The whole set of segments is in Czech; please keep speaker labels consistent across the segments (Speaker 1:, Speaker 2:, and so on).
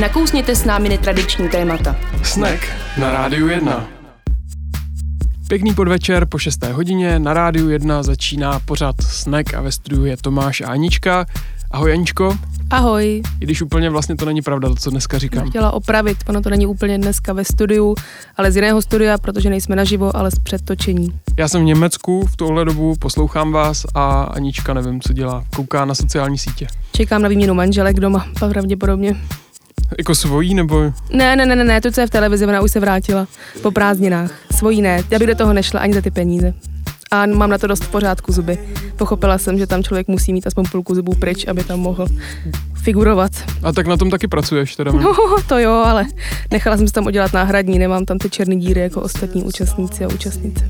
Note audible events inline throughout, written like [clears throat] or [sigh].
Speaker 1: Nakousněte s námi netradiční témata.
Speaker 2: Snack na Rádiu 1. Pěkný podvečer po 6. hodině na Rádiu 1 začíná pořád Snack a ve studiu je Tomáš a Anička. Ahoj Aničko.
Speaker 3: Ahoj.
Speaker 2: I když úplně vlastně to není pravda, to, co dneska říkám.
Speaker 3: Chtěla opravit, ono to není úplně dneska ve studiu, ale z jiného studia, protože nejsme naživo, ale z předtočení.
Speaker 2: Já jsem v Německu v tuhle dobu, poslouchám vás a Anička nevím, co dělá. Kouká na sociální sítě.
Speaker 3: Čekám na výměnu manželek doma, pravděpodobně.
Speaker 2: Jako svojí nebo?
Speaker 3: Ne, ne, ne, ne, ne, to, co je v televizi, ona už se vrátila po prázdninách. Svojí ne, já bych do toho nešla ani za ty peníze. A mám na to dost v pořádku zuby. Pochopila jsem, že tam člověk musí mít aspoň půlku zubů pryč, aby tam mohl figurovat.
Speaker 2: A tak na tom taky pracuješ teda.
Speaker 3: No, to jo, ale nechala jsem si tam udělat náhradní, nemám tam ty černé díry jako ostatní účastníci a účastnice.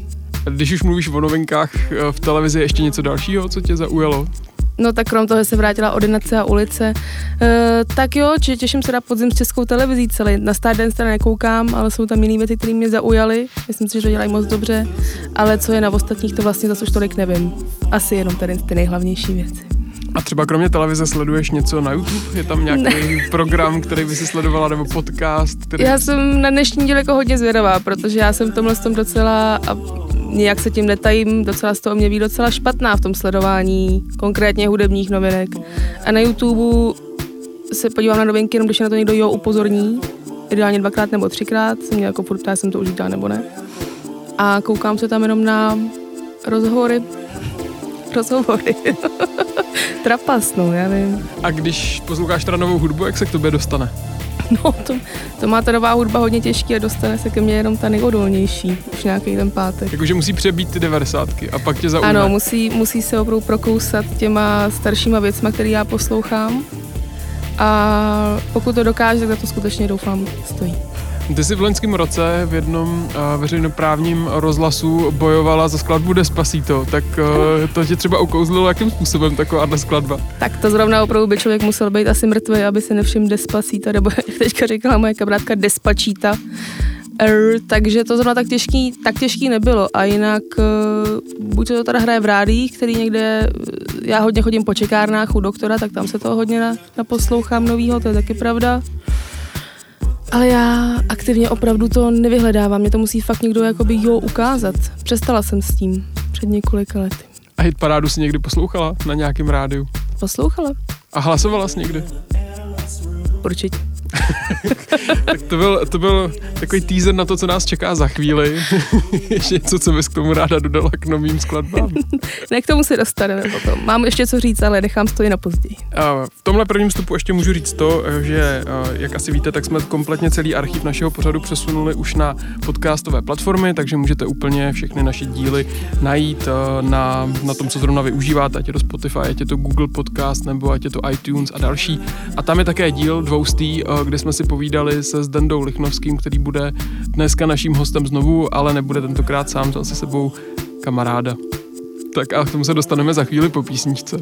Speaker 2: Když už mluvíš o novinkách eh, v televizi, ještě něco dalšího, co tě zaujalo?
Speaker 3: No tak krom toho, že se vrátila ordinace a ulice, e, tak jo, či těším se na podzim s českou televizí celý. Na Star Dance nekoukám, ale jsou tam jiné věci, které mě zaujaly. Myslím si, že to dělají moc dobře, ale co je na ostatních, to vlastně zase už tolik nevím. Asi jenom tady ty nejhlavnější věci.
Speaker 2: A třeba kromě televize sleduješ něco na YouTube? Je tam nějaký ne. [laughs] program, který by si sledovala, nebo podcast? Který...
Speaker 3: Já jsem na dnešní díl jako hodně zvědavá, protože já jsem v tomhle tom docela nějak se tím netajím, docela z toho mě ví docela špatná v tom sledování konkrétně hudebních novinek. A na YouTube se podívám na novinky, jenom když na to někdo jo upozorní, ideálně dvakrát nebo třikrát, jsem mě jako furt jsem to už nebo ne. A koukám se tam jenom na rozhovory. [laughs] Rozhovory. [laughs] Trapas, no, já vím.
Speaker 2: A když posloucháš teda novou hudbu, jak se k tobě dostane? [laughs]
Speaker 3: No, to, to má ta nová hudba hodně těžký a dostane se ke mně jenom ta nejodolnější, už nějaký ten pátek.
Speaker 2: Jakože musí přebít ty devadesátky a pak tě zaujme.
Speaker 3: Ano, musí, musí se opravdu prokousat těma staršíma věcma, které já poslouchám. A pokud to dokáže, tak za to skutečně doufám stojí.
Speaker 2: Ty jsi v loňském roce v jednom uh, veřejnoprávním rozhlasu bojovala za skladbu Despacito, tak uh, to tě třeba ukouzlilo, jakým způsobem taková skladba?
Speaker 3: Tak to zrovna opravdu by člověk musel být asi mrtvý, aby se nevšiml Despacito, nebo [laughs] jak teďka říkala moje kamarádka Despacita. Er, takže to zrovna tak těžký, tak těžký nebylo. A jinak uh, buď to teda hraje v rádích, který někde, já hodně chodím po čekárnách u doktora, tak tam se to hodně na, naposlouchám novýho, to je taky pravda. Ale já aktivně opravdu to nevyhledávám, mě to musí fakt někdo jakoby jo ukázat. Přestala jsem s tím před několika lety.
Speaker 2: A hit parádu si někdy poslouchala na nějakém rádiu?
Speaker 3: Poslouchala.
Speaker 2: A hlasovala jsi někdy?
Speaker 3: Určitě. [laughs]
Speaker 2: tak to byl, to byl takový teaser na to, co nás čeká za chvíli. [laughs] ještě něco, co bys k tomu ráda dodala k novým skladbám. [laughs]
Speaker 3: ne, k tomu se dostaneme potom. Mám ještě co říct, ale nechám stojí na později.
Speaker 2: v tomhle prvním stupu ještě můžu říct to, že jak asi víte, tak jsme kompletně celý archiv našeho pořadu přesunuli už na podcastové platformy, takže můžete úplně všechny naše díly najít na, na tom, co zrovna využíváte, ať je to Spotify, ať je to Google Podcast, nebo ať je to iTunes a další. A tam je také díl dvoustý, kde jsme si povídali se Zdendou Lichnovským, který bude dneska naším hostem znovu, ale nebude tentokrát sám, vzal se sebou kamaráda. Tak a k tomu se dostaneme za chvíli po písničce.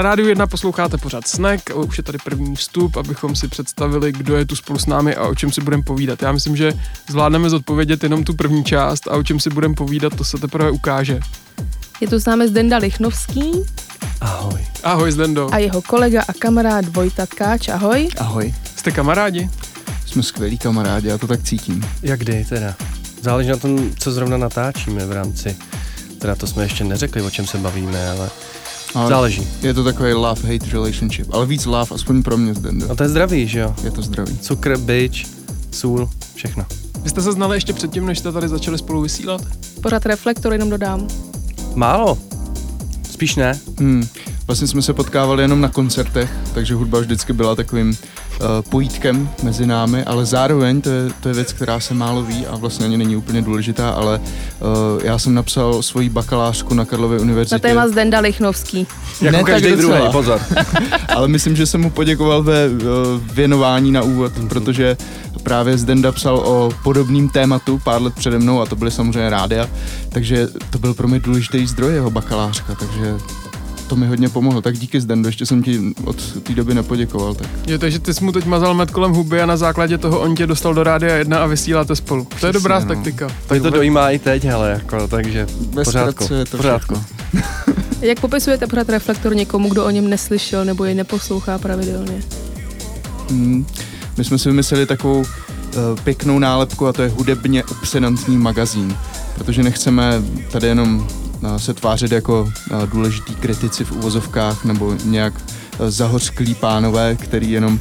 Speaker 2: Na rádiu 1 posloucháte pořád Snack už je tady první vstup, abychom si představili, kdo je tu spolu s námi a o čem si budeme povídat. Já myslím, že zvládneme zodpovědět jenom tu první část a o čem si budeme povídat, to se teprve ukáže.
Speaker 3: Je tu s námi Zdenda Lichnovský.
Speaker 4: Ahoj.
Speaker 2: Ahoj Zdendo.
Speaker 3: A jeho kolega a kamarád Vojta Tkáč. Ahoj.
Speaker 4: Ahoj.
Speaker 2: Jste kamarádi?
Speaker 4: Jsme skvělí kamarádi, já to tak cítím.
Speaker 5: Jak kdy teda? Záleží na tom, co zrovna natáčíme v rámci. Teda to jsme ještě neřekli, o čem se bavíme, ale, ale záleží.
Speaker 4: Je to takový love-hate relationship, ale víc love, aspoň pro mě zde.
Speaker 5: A to je zdravý, že jo?
Speaker 4: Je to zdravý.
Speaker 5: Cukr, byč, sůl, všechno.
Speaker 2: Vy jste se znali ještě předtím, než jste tady začali spolu vysílat?
Speaker 3: Pořád reflektor, jenom dodám.
Speaker 5: Málo. Spíš ne.
Speaker 4: Hmm. Vlastně jsme se potkávali jenom na koncertech, takže hudba vždycky byla takovým pojítkem mezi námi, ale zároveň to je, to je věc, která se málo ví a vlastně ani není úplně důležitá, ale uh, já jsem napsal svoji bakalářku na Karlově univerzitě.
Speaker 3: Na téma Zdenda Lichnovský.
Speaker 5: Jako ne, každý druhý, pozor. [laughs]
Speaker 4: ale myslím, že jsem mu poděkoval ve uh, věnování na úvod, mm-hmm. protože právě Zdenda psal o podobným tématu pár let přede mnou a to byly samozřejmě rádia, takže to byl pro mě důležitý zdroj jeho bakalářka, takže to mi hodně pomohlo. Tak díky Zdendo, ještě jsem ti od té doby nepoděkoval. Tak.
Speaker 2: Je, takže ty jsi mu teď mazal med kolem huby a na základě toho on tě dostal do rádia jedna a vysíláte spolu. Přesně, to je dobrá no. taktika.
Speaker 5: Tak to dojímá i teď, ale jako, takže
Speaker 4: Bez pořádku. Je to pořádku.
Speaker 3: Jak popisujete pořád reflektor někomu, kdo o něm neslyšel nebo jej neposlouchá pravidelně?
Speaker 4: Hmm. My jsme si vymysleli takovou uh, pěknou nálepku a to je hudebně obsedantní magazín, protože nechceme tady jenom se tvářit jako důležitý kritici v uvozovkách nebo nějak zahořklí pánové, který jenom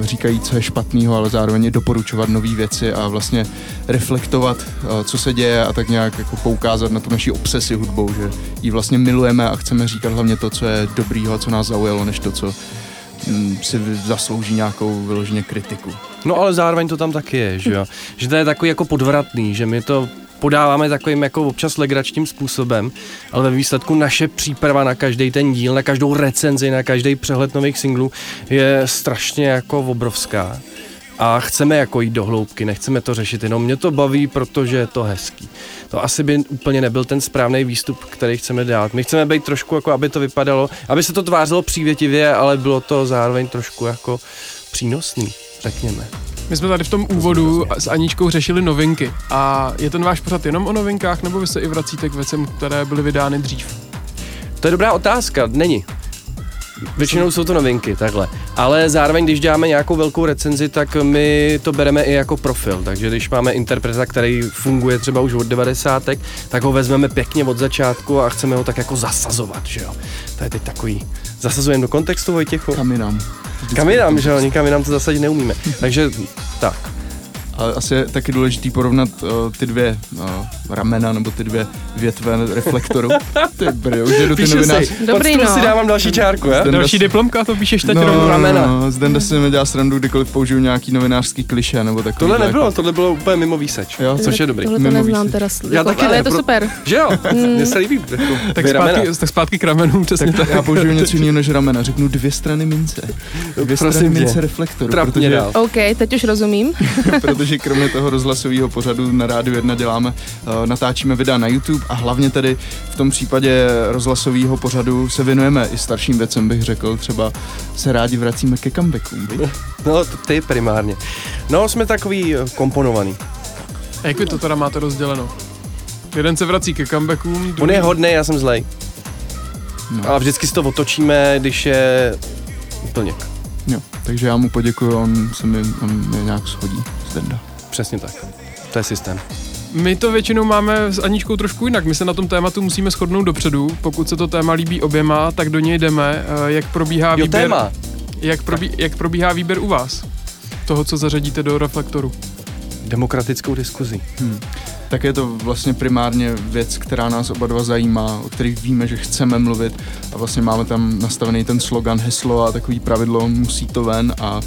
Speaker 4: říkají, co je špatného, ale zároveň doporučovat nové věci a vlastně reflektovat, co se děje a tak nějak jako poukázat na tu naši obsesi hudbou, že ji vlastně milujeme a chceme říkat hlavně to, co je dobrýho co nás zaujalo, než to, co si zaslouží nějakou vyloženě kritiku.
Speaker 5: No ale zároveň to tam taky je, že jo? Že to je takový jako podvratný, že my to podáváme takovým jako občas legračním způsobem, ale ve výsledku naše příprava na každý ten díl, na každou recenzi, na každý přehled nových singlů je strašně jako obrovská. A chceme jako jít do hloubky, nechceme to řešit, jenom mě to baví, protože je to hezký. To asi by úplně nebyl ten správný výstup, který chceme dát. My chceme být trošku, jako aby to vypadalo, aby se to tvářilo přívětivě, ale bylo to zároveň trošku jako přínosný, řekněme.
Speaker 2: My jsme tady v tom úvodu s Aničkou řešili novinky. A je ten váš pořad jenom o novinkách, nebo vy se i vracíte k věcem, které byly vydány dřív?
Speaker 5: To je dobrá otázka, není. Většinou jsou to novinky, takhle. Ale zároveň, když děláme nějakou velkou recenzi, tak my to bereme i jako profil. Takže když máme interpreta, který funguje třeba už od 90, tak ho vezmeme pěkně od začátku a chceme ho tak jako zasazovat, že jo. To je teď takový. Zasazujeme do kontextu, Vojtěchu?
Speaker 4: Kam jinam.
Speaker 5: Kam jinam, že jo, nikam jinam to zasadit neumíme. Takže tak.
Speaker 4: Ale asi je taky důležitý porovnat uh, ty dvě uh, ramena nebo ty dvě větve reflektoru. [laughs] Ty brjo, už jedu ty novinář.
Speaker 3: Dobrý, no.
Speaker 5: si dávám další čárku, je?
Speaker 2: Další diplomka, to píšeš teď
Speaker 4: no,
Speaker 2: rovnou ramena.
Speaker 4: No, Zdenda si mi dělá srandu, kdykoliv použiju nějaký novinářský kliše nebo takový.
Speaker 5: Tohle nebylo, jako... tohle bylo úplně mimo výseč, jo? což je dobrý.
Speaker 3: Tohle to
Speaker 4: Mimo
Speaker 3: neznám
Speaker 4: výseč.
Speaker 3: teda,
Speaker 5: Já
Speaker 3: jako,
Speaker 5: taky
Speaker 3: ale
Speaker 5: ne,
Speaker 3: je to
Speaker 5: pro-
Speaker 3: super.
Speaker 5: Že jo? [laughs] Mně se líbí. Jako,
Speaker 2: Tak
Speaker 5: dvě
Speaker 2: zpátky, tak zpátky k ramenům, přesně tak.
Speaker 4: Já použiju něco jiného než ramena, řeknu dvě strany mince. Dvě
Speaker 5: Prosím
Speaker 4: strany mince reflektoru,
Speaker 5: Trapně
Speaker 4: protože,
Speaker 5: dál.
Speaker 3: OK, teď už rozumím. [laughs]
Speaker 4: protože kromě toho rozhlasového pořadu na Rádiu 1 děláme, uh, natáčíme videa na YouTube a hlavně tedy v tom případě rozhlasového pořadu se věnujeme i starším věcem, bych řekl, třeba se rádi vracíme ke comebackům. [laughs]
Speaker 5: No, t- ty primárně. No, jsme takový eh, komponovaný.
Speaker 2: A jak vy to teda máte rozděleno? Jeden se vrací ke comebackům,
Speaker 5: On je hodný, já jsem zlej.
Speaker 4: No.
Speaker 5: A vždycky si to otočíme, když je úplně.
Speaker 4: Jo, takže já mu poděkuju, on se mi, on mě nějak shodí Denda.
Speaker 5: Přesně tak. To je systém.
Speaker 2: My to většinou máme s Aničkou trošku jinak. My se na tom tématu musíme shodnout dopředu. Pokud se to téma líbí oběma, tak do něj jdeme. Eh, Jak probíhá
Speaker 5: Jo,
Speaker 2: výběr?
Speaker 5: téma.
Speaker 2: Jak, probí, jak probíhá výběr u vás? Toho, co zařadíte do reflektoru.
Speaker 5: Demokratickou diskuzi.
Speaker 4: Hmm. Tak je to vlastně primárně věc, která nás oba dva zajímá, o kterých víme, že chceme mluvit a vlastně máme tam nastavený ten slogan, heslo a takový pravidlo, musí to ven a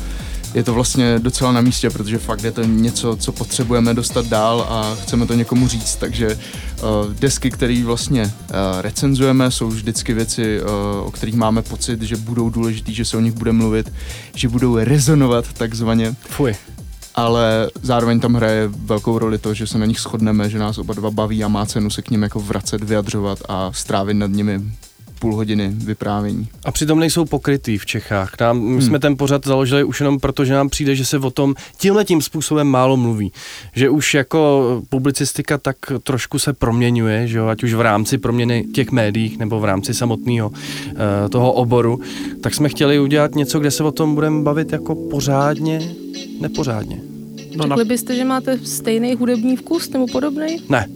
Speaker 4: je to vlastně docela na místě, protože fakt je to něco, co potřebujeme dostat dál a chceme to někomu říct, takže uh, desky, které vlastně uh, recenzujeme, jsou vždycky věci, uh, o kterých máme pocit, že budou důležitý, že se o nich bude mluvit, že budou rezonovat takzvaně.
Speaker 5: Fuj.
Speaker 4: ale zároveň tam hraje velkou roli to, že se na nich shodneme, že nás oba dva baví a má cenu se k ním jako vracet, vyjadřovat a strávit nad nimi půl hodiny vyprávění.
Speaker 5: A přitom nejsou pokrytý v Čechách. Nám, my jsme ten pořad založili už jenom proto, že nám přijde, že se o tom tímhle tím způsobem málo mluví. Že už jako publicistika tak trošku se proměňuje, že jo, ať už v rámci proměny těch médií nebo v rámci samotného uh, toho oboru, tak jsme chtěli udělat něco, kde se o tom budeme bavit jako pořádně, nepořádně.
Speaker 3: No, Řekli na... byste, že máte stejný hudební vkus nebo podobný?
Speaker 5: Ne,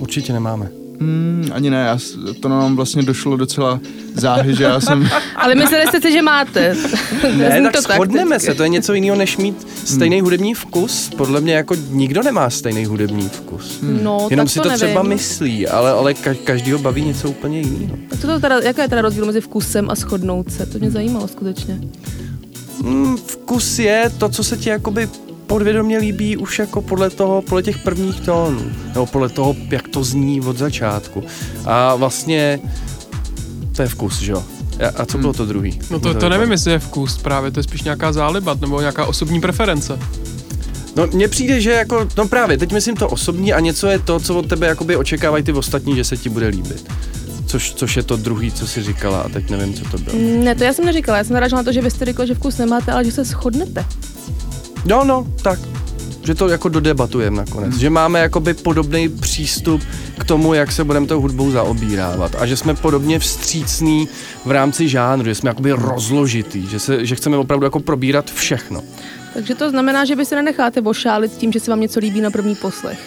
Speaker 5: určitě nemáme.
Speaker 4: Hmm, ani ne, já, to nám vlastně došlo docela záhy, že já jsem... [laughs]
Speaker 3: Ale mysleli jste si, že máte. [laughs]
Speaker 5: ne, tak to shodneme tak se, to je něco jiného, než mít stejný hmm. hudební vkus. Podle mě jako nikdo nemá stejný hudební vkus.
Speaker 3: Hmm. No,
Speaker 5: Jenom
Speaker 3: si
Speaker 5: to,
Speaker 3: to
Speaker 5: nevím. třeba myslí, ale, ale každýho baví něco úplně jiného.
Speaker 3: Co to teda, jaká je teda rozdíl mezi vkusem a shodnout se? To mě zajímalo skutečně.
Speaker 5: Hmm, vkus je to, co se ti jakoby podvědomě líbí už jako podle toho, podle těch prvních tónů, nebo podle toho, jak to zní od začátku. A vlastně to je vkus, že jo? A co bylo to druhý?
Speaker 2: No to, to nevím, jestli je vkus, právě to je spíš nějaká záliba nebo nějaká osobní preference.
Speaker 5: No mně přijde, že jako, no právě, teď myslím to osobní a něco je to, co od tebe jakoby očekávají ty ostatní, že se ti bude líbit. Což, což je to druhý, co jsi říkala a teď nevím, co to bylo.
Speaker 3: Ne, to já jsem neříkala, já jsem narážela na to, že vy jste řekla, že vkus nemáte, ale že se shodnete.
Speaker 5: No, no, tak. Že to jako dodebatujeme nakonec. Hmm. Že máme jakoby podobný přístup k tomu, jak se budeme tou hudbou zaobírávat. A že jsme podobně vstřícní v rámci žánru, že jsme jakoby rozložitý, že, se, že chceme opravdu jako probírat všechno.
Speaker 3: Takže to znamená, že vy se nenecháte ošálit tím, že se vám něco líbí na první poslech.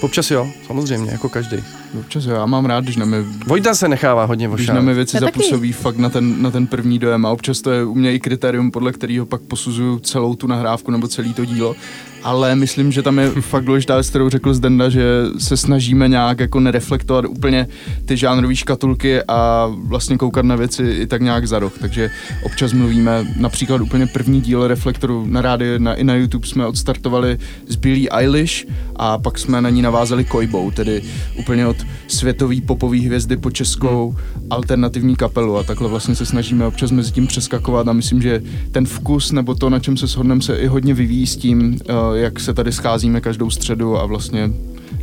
Speaker 5: Občas jo, samozřejmě, jako každý.
Speaker 4: Občas jo, já mám rád, když na mě...
Speaker 5: Vojta se nechává hodně
Speaker 4: vošálit. Když na mě věci zapůsobí fakt na ten, na ten první dojem a občas to je u mě i kritérium, podle kterého pak posuzuju celou tu nahrávku nebo celý to dílo ale myslím, že tam je [laughs] fakt důležitá věc, kterou řekl Zdenda, že se snažíme nějak jako nereflektovat úplně ty žánrové škatulky a vlastně koukat na věci i tak nějak za roh. Takže občas mluvíme, například úplně první díl Reflektoru na rádi, na, i na YouTube jsme odstartovali s Billie Eilish a pak jsme na ní navázali Kojbou, tedy úplně od světový popový hvězdy po českou alternativní kapelu a takhle vlastně se snažíme občas mezi tím přeskakovat a myslím, že ten vkus nebo to, na čem se shodneme, se i hodně vyvíjí s tím, uh, jak se tady scházíme každou středu a vlastně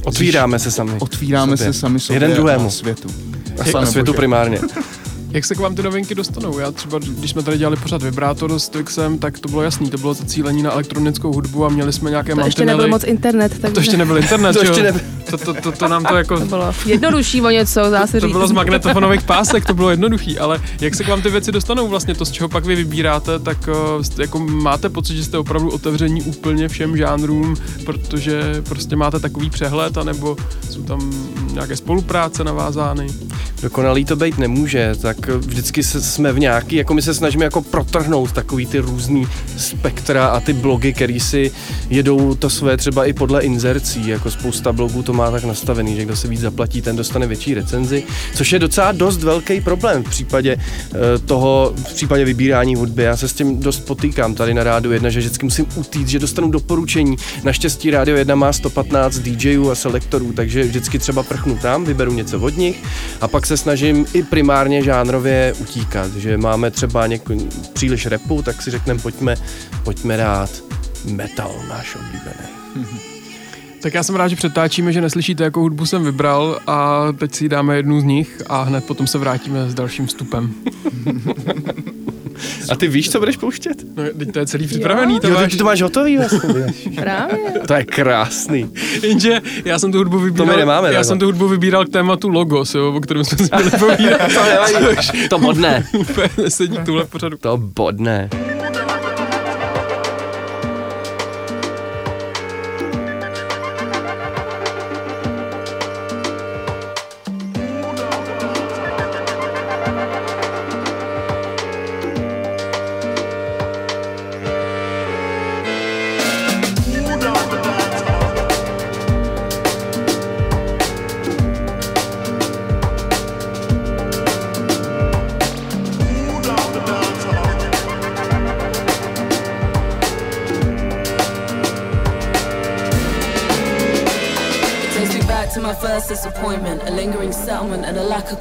Speaker 5: Otvíráme se sami.
Speaker 4: Otvíráme sobě. se sami sobě
Speaker 5: Jeden druhému.
Speaker 4: Světu.
Speaker 5: A, a světu primárně.
Speaker 2: Jak se k vám ty novinky dostanou? Já třeba, když jsme tady dělali pořád Vibrátor s Twixem, tak to bylo jasný, to bylo zacílení na elektronickou hudbu a měli jsme nějaké
Speaker 3: To ještě nebyl moc internet.
Speaker 2: Tak to ještě nebyl internet, [laughs] to
Speaker 5: ještě nebyl.
Speaker 2: To, to, to, to, nám to jako...
Speaker 3: To bylo jednodušší o něco, dá se
Speaker 2: To bylo z magnetofonových pásek, to bylo jednoduchý, ale jak se k vám ty věci dostanou vlastně, to z čeho pak vy vybíráte, tak uh, jako máte pocit, že jste opravdu otevření úplně všem žánrům, protože prostě máte takový přehled, anebo jsou tam nějaké spolupráce navázány?
Speaker 5: Dokonalý to být nemůže, tak vždycky se, jsme v nějaký, jako my se snažíme jako protrhnout takový ty různý spektra a ty blogy, který si jedou to své třeba i podle inzercí, jako spousta blogů to má tak nastavený, že kdo se víc zaplatí, ten dostane větší recenzi, což je docela dost velký problém v případě uh, toho, v případě vybírání hudby. Já se s tím dost potýkám tady na Rádiu 1, že vždycky musím utít, že dostanu doporučení. Naštěstí Rádio 1 má 115 DJů a selektorů, takže vždycky třeba prchnu tam, vyberu něco od nich a pak se snažím i primárně žánrově utíkat, že máme třeba něko, příliš repu, tak si řekneme, pojďme, pojďme rád metal náš oblíbený.
Speaker 2: Tak já jsem rád, že přetáčíme, že neslyšíte, jakou hudbu jsem vybral a teď si dáme jednu z nich a hned potom se vrátíme s dalším vstupem. [laughs]
Speaker 5: A ty víš, co budeš pouštět?
Speaker 2: No, teď to je celý připravený.
Speaker 5: To jo, máš... to máš hotový vlastně. [laughs]
Speaker 3: Právě.
Speaker 5: To je krásný.
Speaker 2: Jenže já jsem tu hudbu vybíral,
Speaker 5: to my nemáme,
Speaker 2: já jsem tu hudbu vybíral k tématu logos, jo, o kterém jsme si měli povídat.
Speaker 5: to, to bodne.
Speaker 2: Úplně nesedí tuhle pořadu.
Speaker 5: To bodne.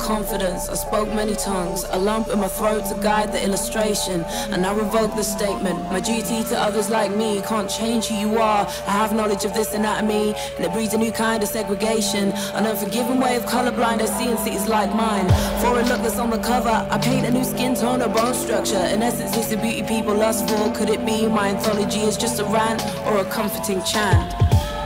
Speaker 6: Confidence. I spoke many tongues, a lump in my throat to guide the illustration, and I revoke the statement. My duty to others like me can't change who you are. I have knowledge of this anatomy, and it breeds a new kind of segregation. An unforgiving way of colorblind I see in cities like mine. For a look that's on the cover, I paint a new skin tone or bone structure. In essence, it's the beauty people lust for. Could it be my anthology is just a rant or a comforting chant?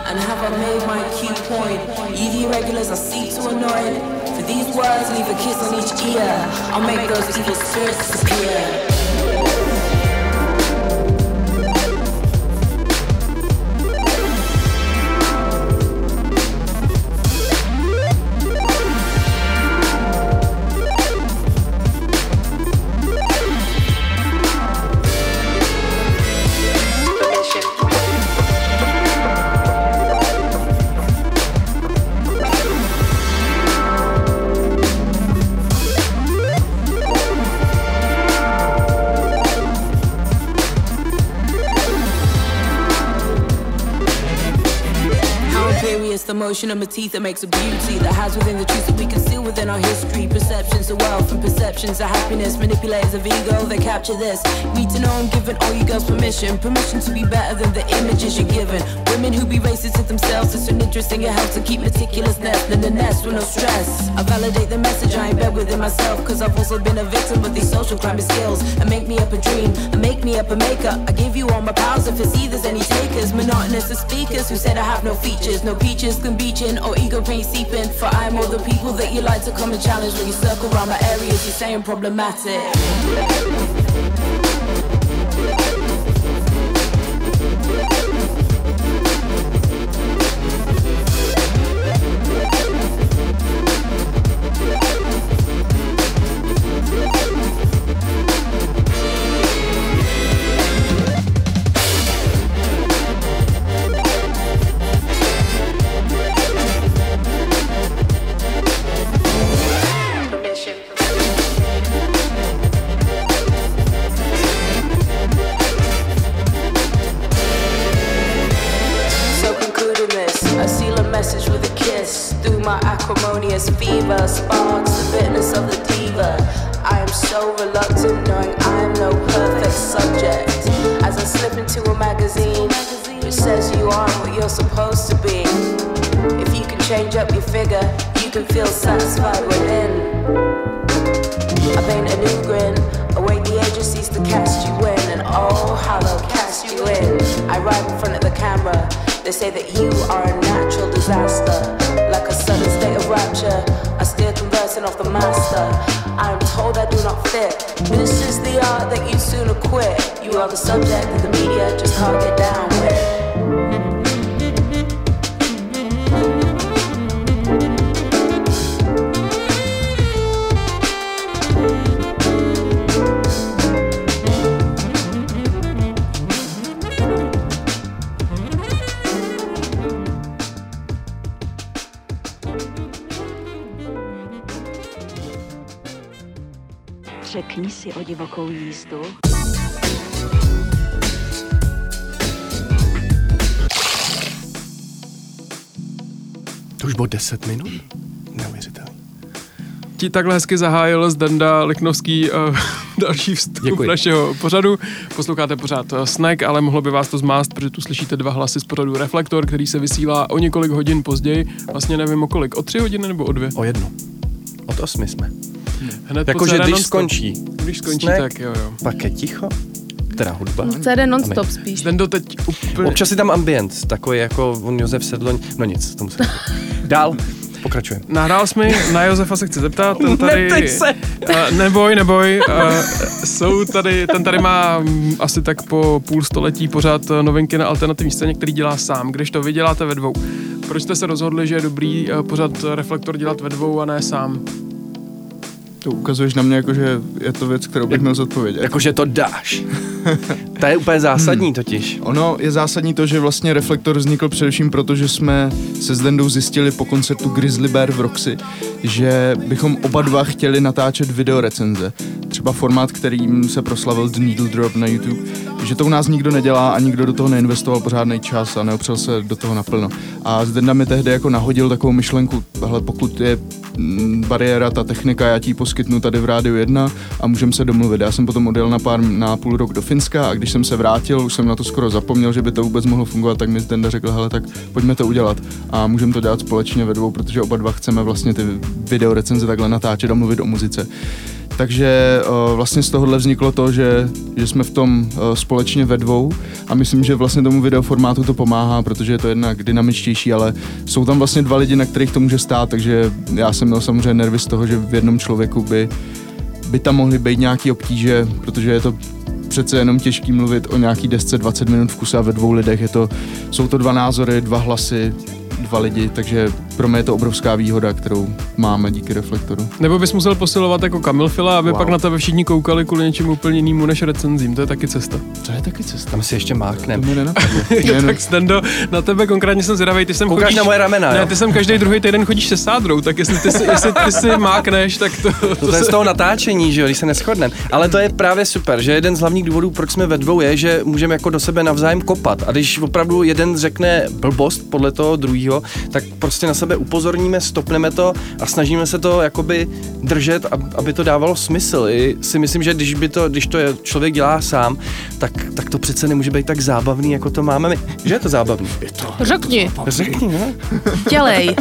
Speaker 6: And have I made my key point? You the irregulars I seek to annoy. These words, leave a kiss on each ear. I'll make those evil spirits disappear. Motion of my teeth that makes a beauty that has within the truth that we conceal within our history. Perceptions of wealth and perceptions of happiness. Manipulators of ego, they capture this. Need to know I'm giving all you girls permission. Permission to be better than the images you're given. Women who be racist to themselves, it's an interesting. It helps to keep meticulousness in the nest with no stress. I validate the message I ain't embed within myself, cause I've also been a victim of these social crime skills. And make me up a dream, and make me up a maker. I give you all my powers if it's there's any takers. Monotonous as speakers who said I have no features. No peaches can be or ego paint seeping. For I'm all the people that you like to come and challenge when you circle around my areas. You're saying problematic.
Speaker 5: To už bylo 10 minut? Neuvěřitelný.
Speaker 2: Ti takhle hezky zahájil Zdenda Liknovský uh, [laughs] další vstup Děkuji. našeho pořadu. Posloucháte pořád uh, Snack, ale mohlo by vás to zmást, protože tu slyšíte dva hlasy z pořadu Reflektor, který se vysílá o několik hodin později. Vlastně nevím o kolik, o tři hodiny nebo o dvě?
Speaker 5: O jednu. Od osmi jsme.
Speaker 2: Hned
Speaker 5: Jakože když skončí.
Speaker 2: Když skončí, snack, tak jo, jo.
Speaker 5: Pak je ticho. Teda hudba.
Speaker 3: CD non-stop spíš.
Speaker 2: Ten do teď úplně...
Speaker 5: Občas je tam ambient, takový jako on Josef Sedloň. No nic, tomu se... [laughs] Dál. Pokračujeme.
Speaker 2: Nahrál jsi mi, na Josefa se chci zeptat, ten tady...
Speaker 5: se.
Speaker 2: Uh, neboj, neboj. Uh, jsou tady, ten tady má um, asi tak po půl století pořád novinky na alternativní scéně, který dělá sám, když to vy děláte ve dvou. Proč jste se rozhodli, že je dobrý uh, pořád reflektor dělat ve dvou a ne sám?
Speaker 4: To ukazuješ na mě, jako, že je to věc, kterou bych měl zodpovědět.
Speaker 5: Jakože to dáš. [laughs] to je úplně zásadní hmm. totiž.
Speaker 4: Ono je zásadní to, že vlastně Reflektor vznikl především proto, že jsme se Zdendou zjistili po koncertu Grizzly Bear v Roxy, že bychom oba dva chtěli natáčet videorecenze. Třeba formát, kterým se proslavil The Needle Drop na YouTube, že to u nás nikdo nedělá a nikdo do toho neinvestoval pořádný čas a neopřel se do toho naplno. A Zdenda mi tehdy jako nahodil takovou myšlenku, hele, pokud je mm, bariéra, ta technika, já ti ji poskytnu tady v Rádiu 1 a můžeme se domluvit. Já jsem potom odjel na pár, na půl rok do Finska a když jsem se vrátil, už jsem na to skoro zapomněl, že by to vůbec mohlo fungovat, tak mi Zdenda řekl, hele, tak pojďme to udělat a můžeme to dělat společně ve dvou, protože oba dva chceme vlastně ty videorecenze takhle natáčet a mluvit o muzice. Takže uh, vlastně z tohohle vzniklo to, že, že jsme v tom uh, společně ve dvou a myslím, že vlastně tomu videoformátu to pomáhá, protože je to jednak dynamičtější, ale jsou tam vlastně dva lidi, na kterých to může stát, takže já jsem měl samozřejmě nervy z toho, že v jednom člověku by, by tam mohly být nějaké obtíže, protože je to přece jenom těžký mluvit o nějaký desce 20 minut v kuse a ve dvou lidech. Je to, jsou to dva názory, dva hlasy, dva lidi, takže pro mě je to obrovská výhoda, kterou máme díky reflektoru.
Speaker 2: Nebo bys musel posilovat jako Kamil Fila, aby wow. pak na tebe všichni koukali kvůli něčemu úplně jinému než recenzím. To je taky cesta.
Speaker 4: To je taky cesta.
Speaker 5: Tam si ještě máknem.
Speaker 4: To mě nenapadlo. [laughs]
Speaker 2: jo, tak Stendo, na tebe konkrétně jsem zvědavý, ty sem
Speaker 5: Koukáš
Speaker 2: chodíš,
Speaker 5: na moje ramena,
Speaker 2: ne,
Speaker 5: jo?
Speaker 2: ty sem každý druhý týden chodíš se sádrou, tak jestli ty si, jestli ty si mákneš, tak to, to,
Speaker 5: To, to je
Speaker 2: se...
Speaker 5: z toho natáčení, že jo, když se neschodneme. Ale to je právě super, že jeden z hlavních důvodů, proč jsme ve dvou, je, že můžeme jako do sebe navzájem kopat. A když opravdu jeden řekne blbost podle toho druhého, tak prostě na sebe upozorníme, stopneme to a snažíme se to jakoby držet, ab- aby to dávalo smysl. I si myslím, že když, by to, když to je, člověk dělá sám, tak, tak to přece nemůže být tak zábavný, jako to máme my. Že je to zábavný? Je to.
Speaker 3: Řekni,
Speaker 5: Řekni, no.
Speaker 3: dělej.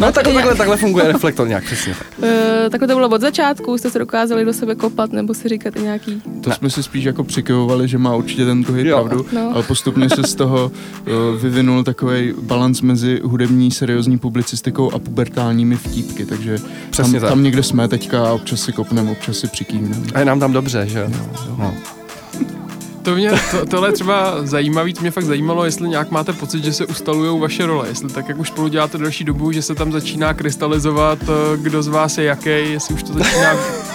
Speaker 5: No takhle, takhle, takhle funguje reflektor nějak přesně.
Speaker 3: Uh, takhle to bylo od začátku, jste se dokázali do sebe kopat, nebo si říkáte nějaký...
Speaker 4: To jsme si spíš jako přikyvovali, že má určitě ten druhý pravdu,
Speaker 3: No.
Speaker 4: ale postupně se z toho uh, vyvinul takový balans mezi hudební, seriózní publicistikou a pubertálními vtípky, takže
Speaker 5: Přesně
Speaker 4: tam,
Speaker 5: tak.
Speaker 4: tam někde jsme teďka a občas si kopneme, občas si přikývneme.
Speaker 5: A je nám tam dobře, že jo? No.
Speaker 2: To mě, to, tohle je třeba zajímavý, to mě fakt zajímalo, jestli nějak máte pocit, že se ustalují vaše role, jestli tak, jak už spolu děláte delší dobu, že se tam začíná krystalizovat, eh, kdo z vás je jaký, jestli už to začíná [laughs]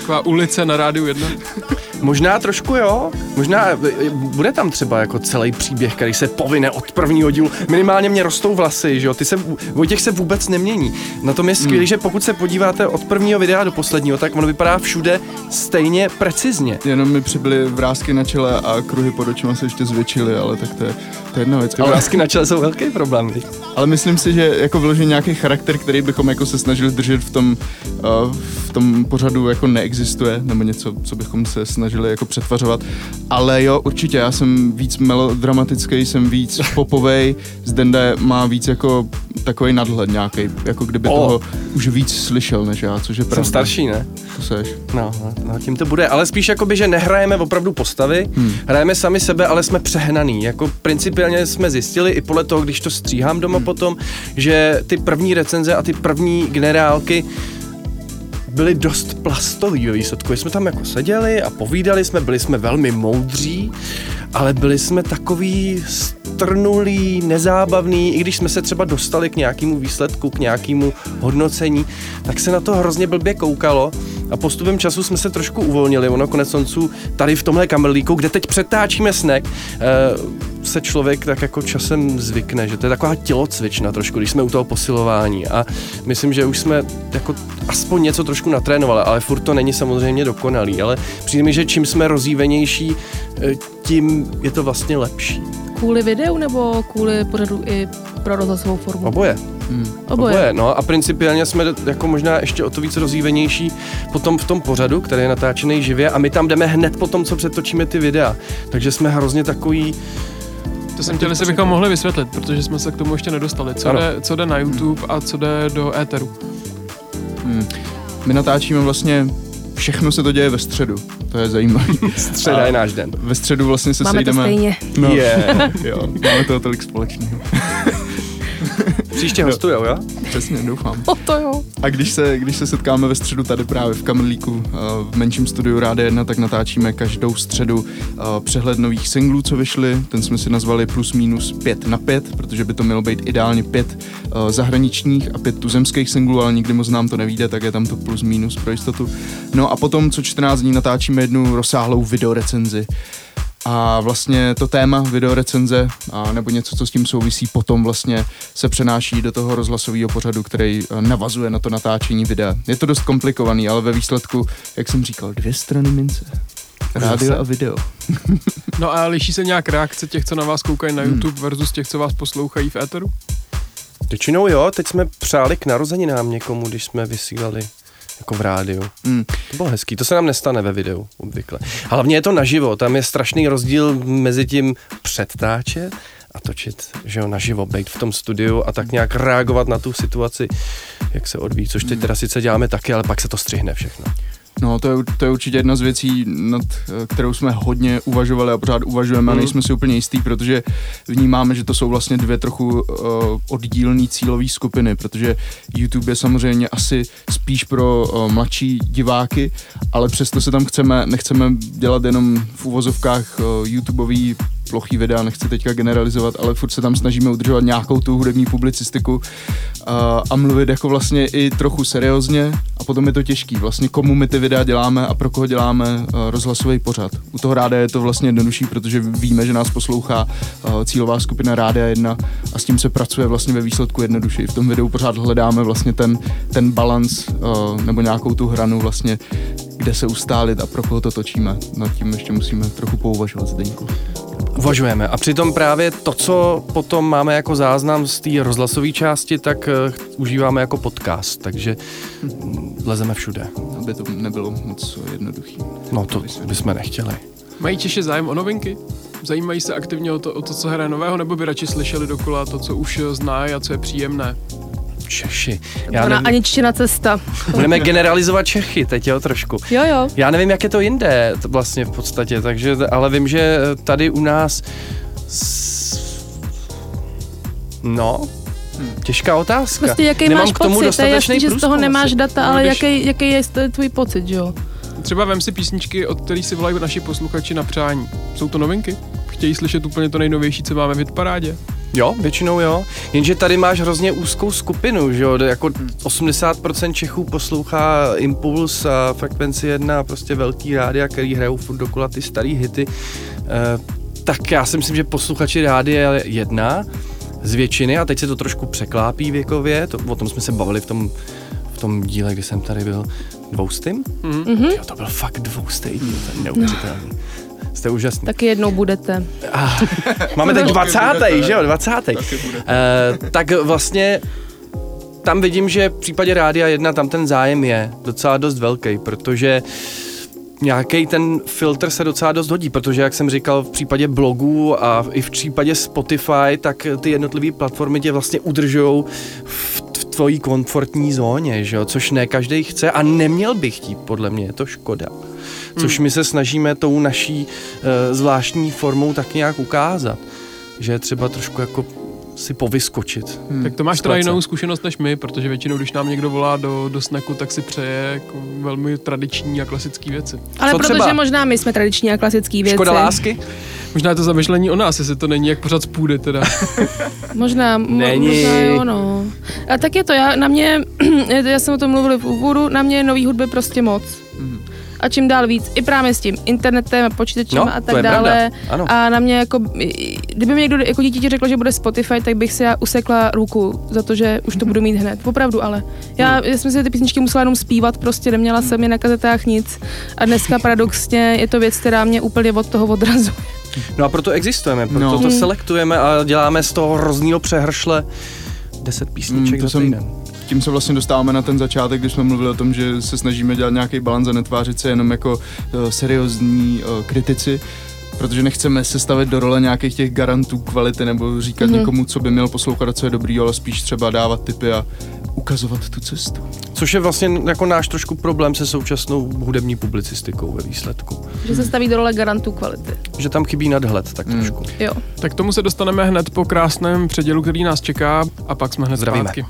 Speaker 2: taková ulice na rádiu 1.
Speaker 5: Možná trošku jo, možná e, e, bude tam třeba jako celý příběh, který se povine od prvního dílu. Minimálně mě rostou vlasy, že jo, ty se, Vojtěch se vůbec nemění. Na tom je skvělé, hmm. že pokud se podíváte od prvního videa do posledního, tak ono vypadá všude stejně precizně.
Speaker 4: Jenom mi přibyly vrázky na čele a kruhy pod očima se ještě zvětšily, ale tak to je, to je jedna věc.
Speaker 5: Ale vrázky na čele jsou velký problém.
Speaker 4: Ale myslím si, že jako vyložen nějaký charakter, který bychom jako se snažili držet v tom, uh, v tom pořadu jako neexistuje, nebo něco, co bychom se snažili jako přetvařovat. Ale jo, určitě, já jsem víc melodramatický, jsem víc [laughs] popovej, Zdenda má víc jako takový nadhled nějaký, jako kdyby
Speaker 5: O.
Speaker 4: oh. toho už víc slyšel než já, což je pravda.
Speaker 5: Jsem starší, ne?
Speaker 4: To seš.
Speaker 5: No, no, no, tím to bude. Ale spíš jakoby, že nehrajeme opravdu postavy, hmm. hrajeme sami sebe, ale jsme přehnaný. Jako principiálně jsme zjistili i podle toho, když to stříhám doma hmm. potom, že ty první recenze a ty první generálky byly dost plastový ve výsledku. Jsme tam jako seděli a povídali jsme, byli jsme velmi moudří, ale byli jsme takový strnulý, nezábavný, i když jsme se třeba dostali k nějakému výsledku, k nějakému hodnocení, tak se na to hrozně blbě koukalo a postupem času jsme se trošku uvolnili. Ono konec konců tady v tomhle kamerlíku, kde teď přetáčíme snek, eh, se člověk tak jako časem zvykne, že to je taková tělocvična trošku, když jsme u toho posilování a myslím, že už jsme jako aspoň něco trošku natrénovali, ale furt to není samozřejmě dokonalý, ale přijde mi, že čím jsme rozjívenější, eh, tím je to vlastně lepší.
Speaker 3: Kvůli videu nebo kvůli pořadu i pro rozhlasovou formu?
Speaker 5: Oboje.
Speaker 4: Hmm.
Speaker 3: Oboje.
Speaker 5: Oboje, no a principiálně jsme jako možná ještě o to víc rozjívenější potom v tom pořadu, který je natáčený živě a my tam jdeme hned po tom, co přetočíme ty videa. Takže jsme hrozně takový,
Speaker 2: To jsem chtěl, jestli bychom mohli vysvětlit, protože jsme se k tomu ještě nedostali. Co,
Speaker 5: Ano.
Speaker 2: jde, co jde na YouTube a co jde do éteru.
Speaker 4: Hmm. My natáčíme vlastně, všechno se to děje ve středu, to je zajímavé. [laughs]
Speaker 5: středa
Speaker 4: A-
Speaker 5: je náš den.
Speaker 4: Ve středu vlastně se
Speaker 3: Máme to
Speaker 4: sejdeme.
Speaker 3: stejně.
Speaker 4: No,
Speaker 5: Yeah. [laughs]
Speaker 4: jo, máme toho tolik společného. [laughs]
Speaker 5: Příště hostujou, jo?
Speaker 4: Přesně, doufám.
Speaker 3: O to jo.
Speaker 4: A když se, když se setkáme ve středu tady právě v Kamerlíku, eh, v menším studiu Ráde 1, tak natáčíme každou středu eh, přehled nových singlů, co vyšly. Ten jsme si nazvali plus minus 5 na 5, protože by to mělo být ideálně 5 zahraničních a 5 tuzemských singlů, ale nikdy moc nám to nevíde, tak je tam to plus minus pro jistotu. No a potom co 14 dní natáčíme jednu rozsáhlou videorecenzi. A vlastně to téma videorecenze a nebo něco, co s tím souvisí, potom vlastně se přenáší do toho rozhlasového pořadu, který eh, navazuje na to natáčení videa. Je to dost komplikovaný, ale ve výsledku, jak jsem říkal, dvě strany mince. Rádio a video. [laughs]
Speaker 2: No a liší se nějak reakce těch, co na vás koukají na YouTube versus těch, co vás poslouchají v éteru?
Speaker 5: Většinou jo, teď jsme přáli k narozeninám někomu, když jsme vysílali jako v rádiu.
Speaker 4: Mm.
Speaker 5: To bylo hezký, to se nám nestane ve videu obvykle. Hlavně je to naživo, tam je strašný rozdíl mezi tím předtáčet a točit, že jo, naživo, být v tom studiu a tak nějak reagovat na tu situaci, jak se odvíjí, což teď teda sice děláme taky, ale pak se to střihne všechno.
Speaker 4: No, to je, to je určitě jedna z věcí, nad eh, kterou jsme hodně uvažovali a pořád uvažujeme a
Speaker 5: Mhm.
Speaker 4: nejsme si úplně jistý, protože vnímáme, že to jsou vlastně dvě trochu uh, oddílné cílové skupiny, protože YouTube je samozřejmě asi spíš pro uh, mladší diváky, ale přesto se tam chceme, nechceme dělat jenom v uvozovkách uh, YouTubeový plochý videa, nechci teďka generalizovat, ale furt se tam snažíme udržovat nějakou tu hudební publicistiku a, a mluvit jako vlastně i trochu seriózně a potom je to těžký. Vlastně komu my ty videa děláme a pro koho děláme uh, rozhlasový pořad. U toho rádia je to vlastně jednodušší, protože víme, že nás poslouchá uh, cílová skupina Rádia 1 a s tím se pracuje vlastně ve výsledku jednodušší. V tom videu pořád hledáme vlastně ten, ten balans nebo nějakou tu hranu vlastně, kde se ustálit a pro koho to točíme. Nad tím ještě musíme trochu pouvažovat Zdeňku.
Speaker 5: Uvažujeme. A přitom právě to, co potom máme jako záznam z té rozhlasové části, tak uh, užíváme jako podcast, takže mm, lezeme všude.
Speaker 4: Aby to nebylo moc jednoduchý.
Speaker 5: No to bychom nechtěli.
Speaker 2: Mají Češi zájem o novinky? Zajímají se aktivně o to, o to, co hraje nového, nebo by radši slyšeli dokola to, co už znají a co je příjemné?
Speaker 5: Češi. Já
Speaker 3: Já
Speaker 5: nevím,
Speaker 3: Aničtina cesta.
Speaker 5: budeme generalizovat Čechy teď, jo, trošku.
Speaker 3: Jo, jo.
Speaker 5: Já nevím, jak je to jinde vlastně v podstatě, takže, ale vím, že tady u nás no, těžká otázka.
Speaker 3: Prostě jaký
Speaker 5: Nemám
Speaker 3: máš
Speaker 5: k tomu
Speaker 3: pocit, to je
Speaker 5: dostatečný
Speaker 3: jasný, že z toho nemáš data, ale
Speaker 2: když-
Speaker 3: jaký, jaký je tvůj pocit, že jo?
Speaker 2: Třeba vem si písničky, od kterých si volají naši posluchači na přání. Jsou to novinky? Chtějí slyšet úplně to nejnovější, co máme v hitparádě?
Speaker 5: Jo, většinou jo. Jenže tady máš hrozně úzkou skupinu, že jo, jako 80% Čechů poslouchá Impuls a Frekvenci 1 a prostě velký rádia, který hrajou furt dokola ty starý hity. E, tak já si myslím, že posluchači rádia jedna z většiny, a teď se to trošku překlápí věkově, to, o tom jsme se bavili v tom, v tom díle, kdy jsem tady byl dvoustým.
Speaker 2: Mhm.
Speaker 5: Jo, to byl fakt dvoustý díl, to je neuvěřitelný. Jste úžasný.
Speaker 3: Taky jednou budete.
Speaker 5: Ah, máme teď 20. že jo, 20. Eh, tak vlastně tam vidím, že v případě Rádia 1 tam ten zájem je docela dost velký, protože nějaký ten filtr se docela dost hodí, protože jak jsem říkal v případě blogů a i v případě Spotify, tak ty jednotlivé platformy tě vlastně udržou v, v tvojí komfortní zóně, že jo? což ne každý chce a neměl by chtít, podle mě je to škoda. Což my se snažíme tou naší uh, zvláštní formou tak nějak ukázat, že je třeba trošku jako si povyskočit.
Speaker 4: Hmm.
Speaker 2: Tak to máš teda jinou zkušenost než my, protože většinou, když nám někdo volá do, do snaku, tak si přeje jako velmi tradiční a klasické věci.
Speaker 3: Ale
Speaker 5: Co
Speaker 3: protože
Speaker 5: třeba?
Speaker 3: možná my jsme tradiční a klasický věci.
Speaker 5: Škoda lásky?
Speaker 2: Možná je to zamyšlení o nás, jestli to není jak pořád z půdy teda. [laughs]
Speaker 3: Možná, mo-
Speaker 5: Není.
Speaker 3: možná jo, no. A tak je to, já, na mě, [clears throat] já jsem o tom mluvila v úvodu, na mě je nový hudby prostě moc. A čím dál víc, i právě s tím internetem, počítačem
Speaker 5: No,
Speaker 3: a tak dále. A na mě jako, kdyby mi někdo jako dítěti řekl, že bude Spotify, tak bych si já usekla ruku za to, že už to budu mít hned. Opravdu, ale. Já,
Speaker 5: Hmm.
Speaker 3: já jsem si ty písničky musela jenom zpívat, prostě neměla jsem je na kazetách nic. A dneska paradoxně je to věc, která mě úplně od toho odrazuje.
Speaker 5: No a proto existujeme, proto
Speaker 4: No.
Speaker 5: to
Speaker 3: Hmm.
Speaker 5: selektujeme a děláme z toho hroznýho přehršle 10 písniček
Speaker 4: Mm, to
Speaker 5: za
Speaker 4: jsem-
Speaker 5: týden.
Speaker 4: Tím se vlastně dostáváme na ten začátek, když jsme mluvili o tom, že se snažíme dělat nějaký balans a netvářit se jenom jako uh, seriózní uh, kritici, protože nechceme se stavit do role nějakých těch garantů kvality nebo říkat
Speaker 3: Mhm.
Speaker 4: mm-hmm. někomu, co by měl poslouchat a co je dobrý, ale spíš třeba dávat tipy a ukazovat tu cestu.
Speaker 5: Což je vlastně jako náš trošku problém se současnou hudební publicistikou ve výsledku.
Speaker 3: Že se staví do role garantů kvality.
Speaker 5: Že tam chybí nadhled tak
Speaker 4: Hmm.
Speaker 5: trošku.
Speaker 3: Jo.
Speaker 2: tak tomu se dostaneme hned po krásném předělu, který nás čeká a pak jsme hned
Speaker 5: Zdravíme.
Speaker 2: zpátky.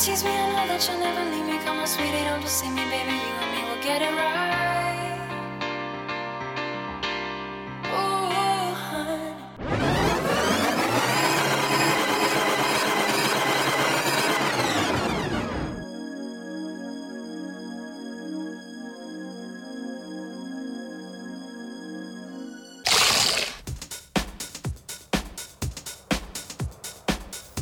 Speaker 7: Tease me, I know that you'll never leave me. Come on, sweetie, don't deceive me, baby. You and me will get it right.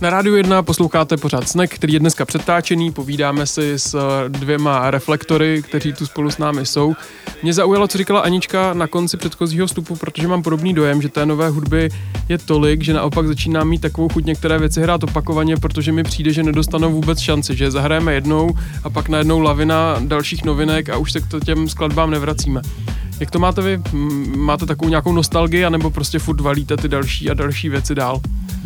Speaker 2: Na Rádiu 1 posloucháte pořád Snack, který je dneska přetáčený, povídáme si s eh, dvěma reflektory, kteří tu spolu s námi jsou. Mě zaujalo, co říkala Anička na konci předchozího vstupu, protože mám podobný dojem, že té nové hudby je tolik, že naopak začínám mít takovou chuť některé věci hrát opakovaně, protože mi přijde, že nedostanou vůbec šanci, že zahrajeme jednou a pak najednou lavina dalších novinek a už se k těm skladbám nevracíme. Jak to máte vy? Máte takovou nějakou nostalgii, anebo prostě furt valíte ty další a další věci dál?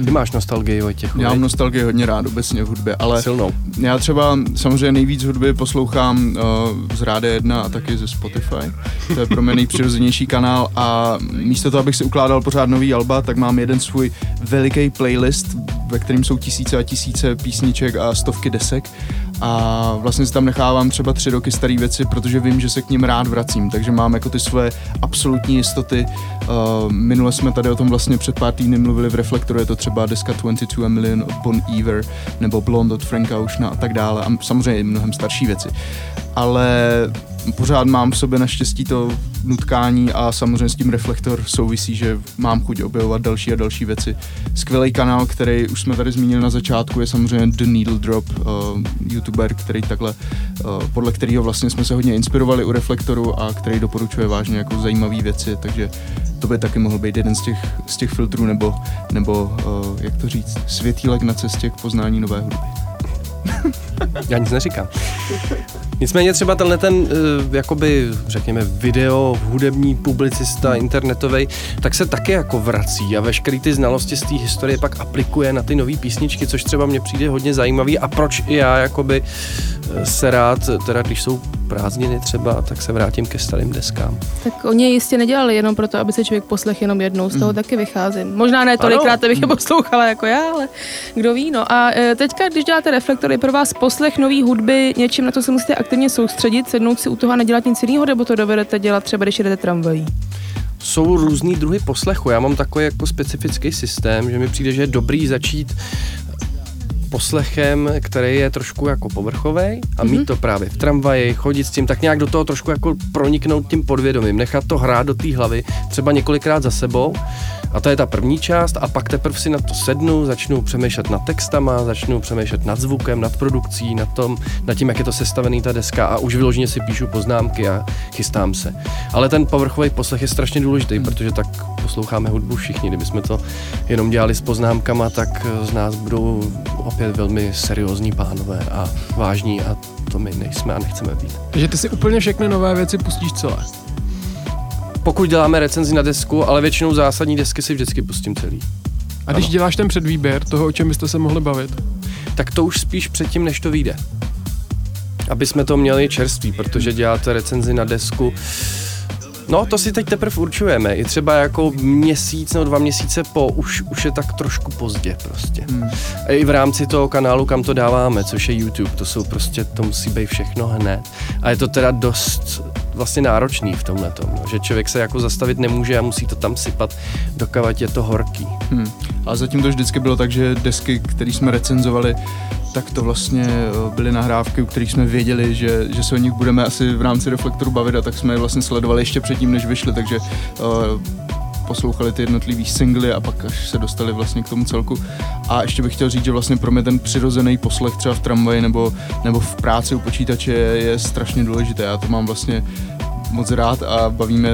Speaker 5: Ty máš nostalgii, Vojtěch.
Speaker 4: Já mám nostalgii hodně rád obecně v hudbě, ale
Speaker 5: Silnou.
Speaker 4: já třeba samozřejmě nejvíc hudby poslouchám uh, z Ráde 1 a taky ze Spotify. To je pro mě nejpřirozenější kanál a místo toho, abych si ukládal pořád nový alba, tak mám jeden svůj veliký playlist, ve kterým jsou tisíce a tisíce písniček a stovky desek a vlastně si tam nechávám třeba tři roky staré věci, protože vím, že se k ním rád vracím, takže mám jako ty svoje absolutní jistoty. Uh, minule jsme tady o tom vlastně před pár týdny mluvili v Reflektoru, je to třeba deska 22 a Million od Bon Iver nebo Blonde od Franka Oceana a tak dále a samozřejmě mnohem starší věci. Ale pořád mám v sobě naštěstí to nutkání a samozřejmě s tím reflektor souvisí, že mám chuť objevovat další a další věci. Skvělý kanál, který už jsme tady zmínili na začátku, je samozřejmě The Needle Drop, uh, youtuber, který takhle, uh, podle kterého vlastně jsme se hodně inspirovali u reflektoru a který doporučuje vážně jako zajímavé věci, takže to by taky mohl být jeden z těch, z těch filtrů nebo, nebo uh, jak to říct, světílek na cestě k poznání nové hudby. [laughs]
Speaker 5: Já nic neříkám. Nicméně třeba tenhle ten, uh, jakoby, řekněme, video, hudební publicista, internetový, tak se taky jako vrací a veškerý ty znalosti z té historie pak aplikuje na ty nové písničky, což třeba mně přijde hodně zajímavý a proč i já jakoby eh, se rád, teda když jsou prázdniny třeba, tak se vrátím ke starým deskám.
Speaker 3: Tak oni je jistě nedělali jenom proto, aby se člověk poslech jenom jednou, z toho
Speaker 4: Mhm.
Speaker 3: taky vycházím. Možná ne tolikrát, abych je poslouchala jako já, ale kdo ví, no. A e, teďka, když děláte reflektory, pro vás poslech nový hudby něčím, na co se musíte aktivně soustředit, sednout si u toho a nedělat nic jiného, nebo to dovedete dělat třeba, když jedete tramvají?
Speaker 5: jsou různý druhy poslechu. Já mám takový jako specifický systém, že mi přijde, že je dobrý začít poslechem, který je trošku jako povrchový a mít to právě v tramvaji, chodit s tím, tak nějak do toho trošku jako proniknout tím podvědomím, nechat to hrát do té hlavy, třeba několikrát za sebou. A to je ta první část a pak teprve si na to sednu, začnu přemýšlet nad textama, začnu přemýšlet nad zvukem, nad produkcí, nad, tom, nad tím, jak je to sestavený ta deska a už vyloženě si píšu poznámky a chystám se. Ale ten povrchový poslech je strašně důležitý, protože tak posloucháme hudbu všichni. Kdybychom to jenom dělali s poznámkama, tak z nás budou opět velmi seriózní pánové a vážní a to my nejsme a nechceme být.
Speaker 2: Takže ty si úplně všechny nové věci pustíš celé.
Speaker 5: Pokud děláme recenzi na desku, ale většinou zásadní desky si vždycky pustím celý.
Speaker 2: A když
Speaker 5: Ano.
Speaker 2: děláš ten předvýběr toho, o čem byste se mohli bavit,
Speaker 5: tak to už spíš předtím, než to vyjde. Aby jsme to měli čerství, protože děláte recenzi na desku. No, to si teď teprve určujeme. I třeba jako měsíc nebo dva měsíce po, už, už je tak trošku pozdě prostě.
Speaker 4: Hmm.
Speaker 5: A I v rámci toho kanálu, kam to dáváme, což je YouTube, to jsou prostě, to musí být všechno hned. A je to teda dost vlastně náročný v tomhle tom, no, že člověk se jako zastavit nemůže a musí to tam sypat, dokavat je to horký.
Speaker 4: Hmm. Ale zatím to vždycky bylo tak, že desky, které jsme recenzovali, tak to vlastně eh, byly nahrávky, u kterých jsme věděli, že, že se o nich budeme asi v rámci Reflektoru bavit a tak jsme je vlastně sledovali ještě předtím, než vyšly, takže uh, poslouchali ty jednotlivý singly a pak až se dostali vlastně k tomu celku. A ještě bych chtěl říct, že vlastně pro mě ten přirozený poslech třeba v tramvaji nebo, nebo v práci u počítače je, je strašně důležité. Já to mám vlastně moc rád a bavíme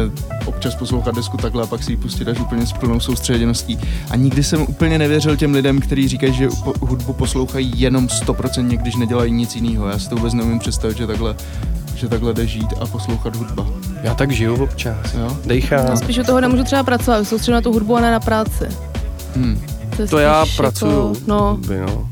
Speaker 4: občas poslouchat desku takhle a pak si ji pustit až úplně s plnou soustředěností. A nikdy jsem úplně nevěřil těm lidem, kteří říkají, že hudbu poslouchají jenom 100%, když nedělají nic jiného. Já si to vůbec neumím představit, že takhle, že takhle jde žít a poslouchat hudba.
Speaker 5: Já tak žiju občas.
Speaker 4: Jo?
Speaker 5: Dejchám.
Speaker 3: Já spíš u toho nemůžu třeba pracovat, soustředím na tu hudbu a ne na práci.
Speaker 4: Hmm.
Speaker 3: je
Speaker 5: To já
Speaker 3: spíš
Speaker 5: pracuju.
Speaker 3: Jako, no,
Speaker 5: By, no.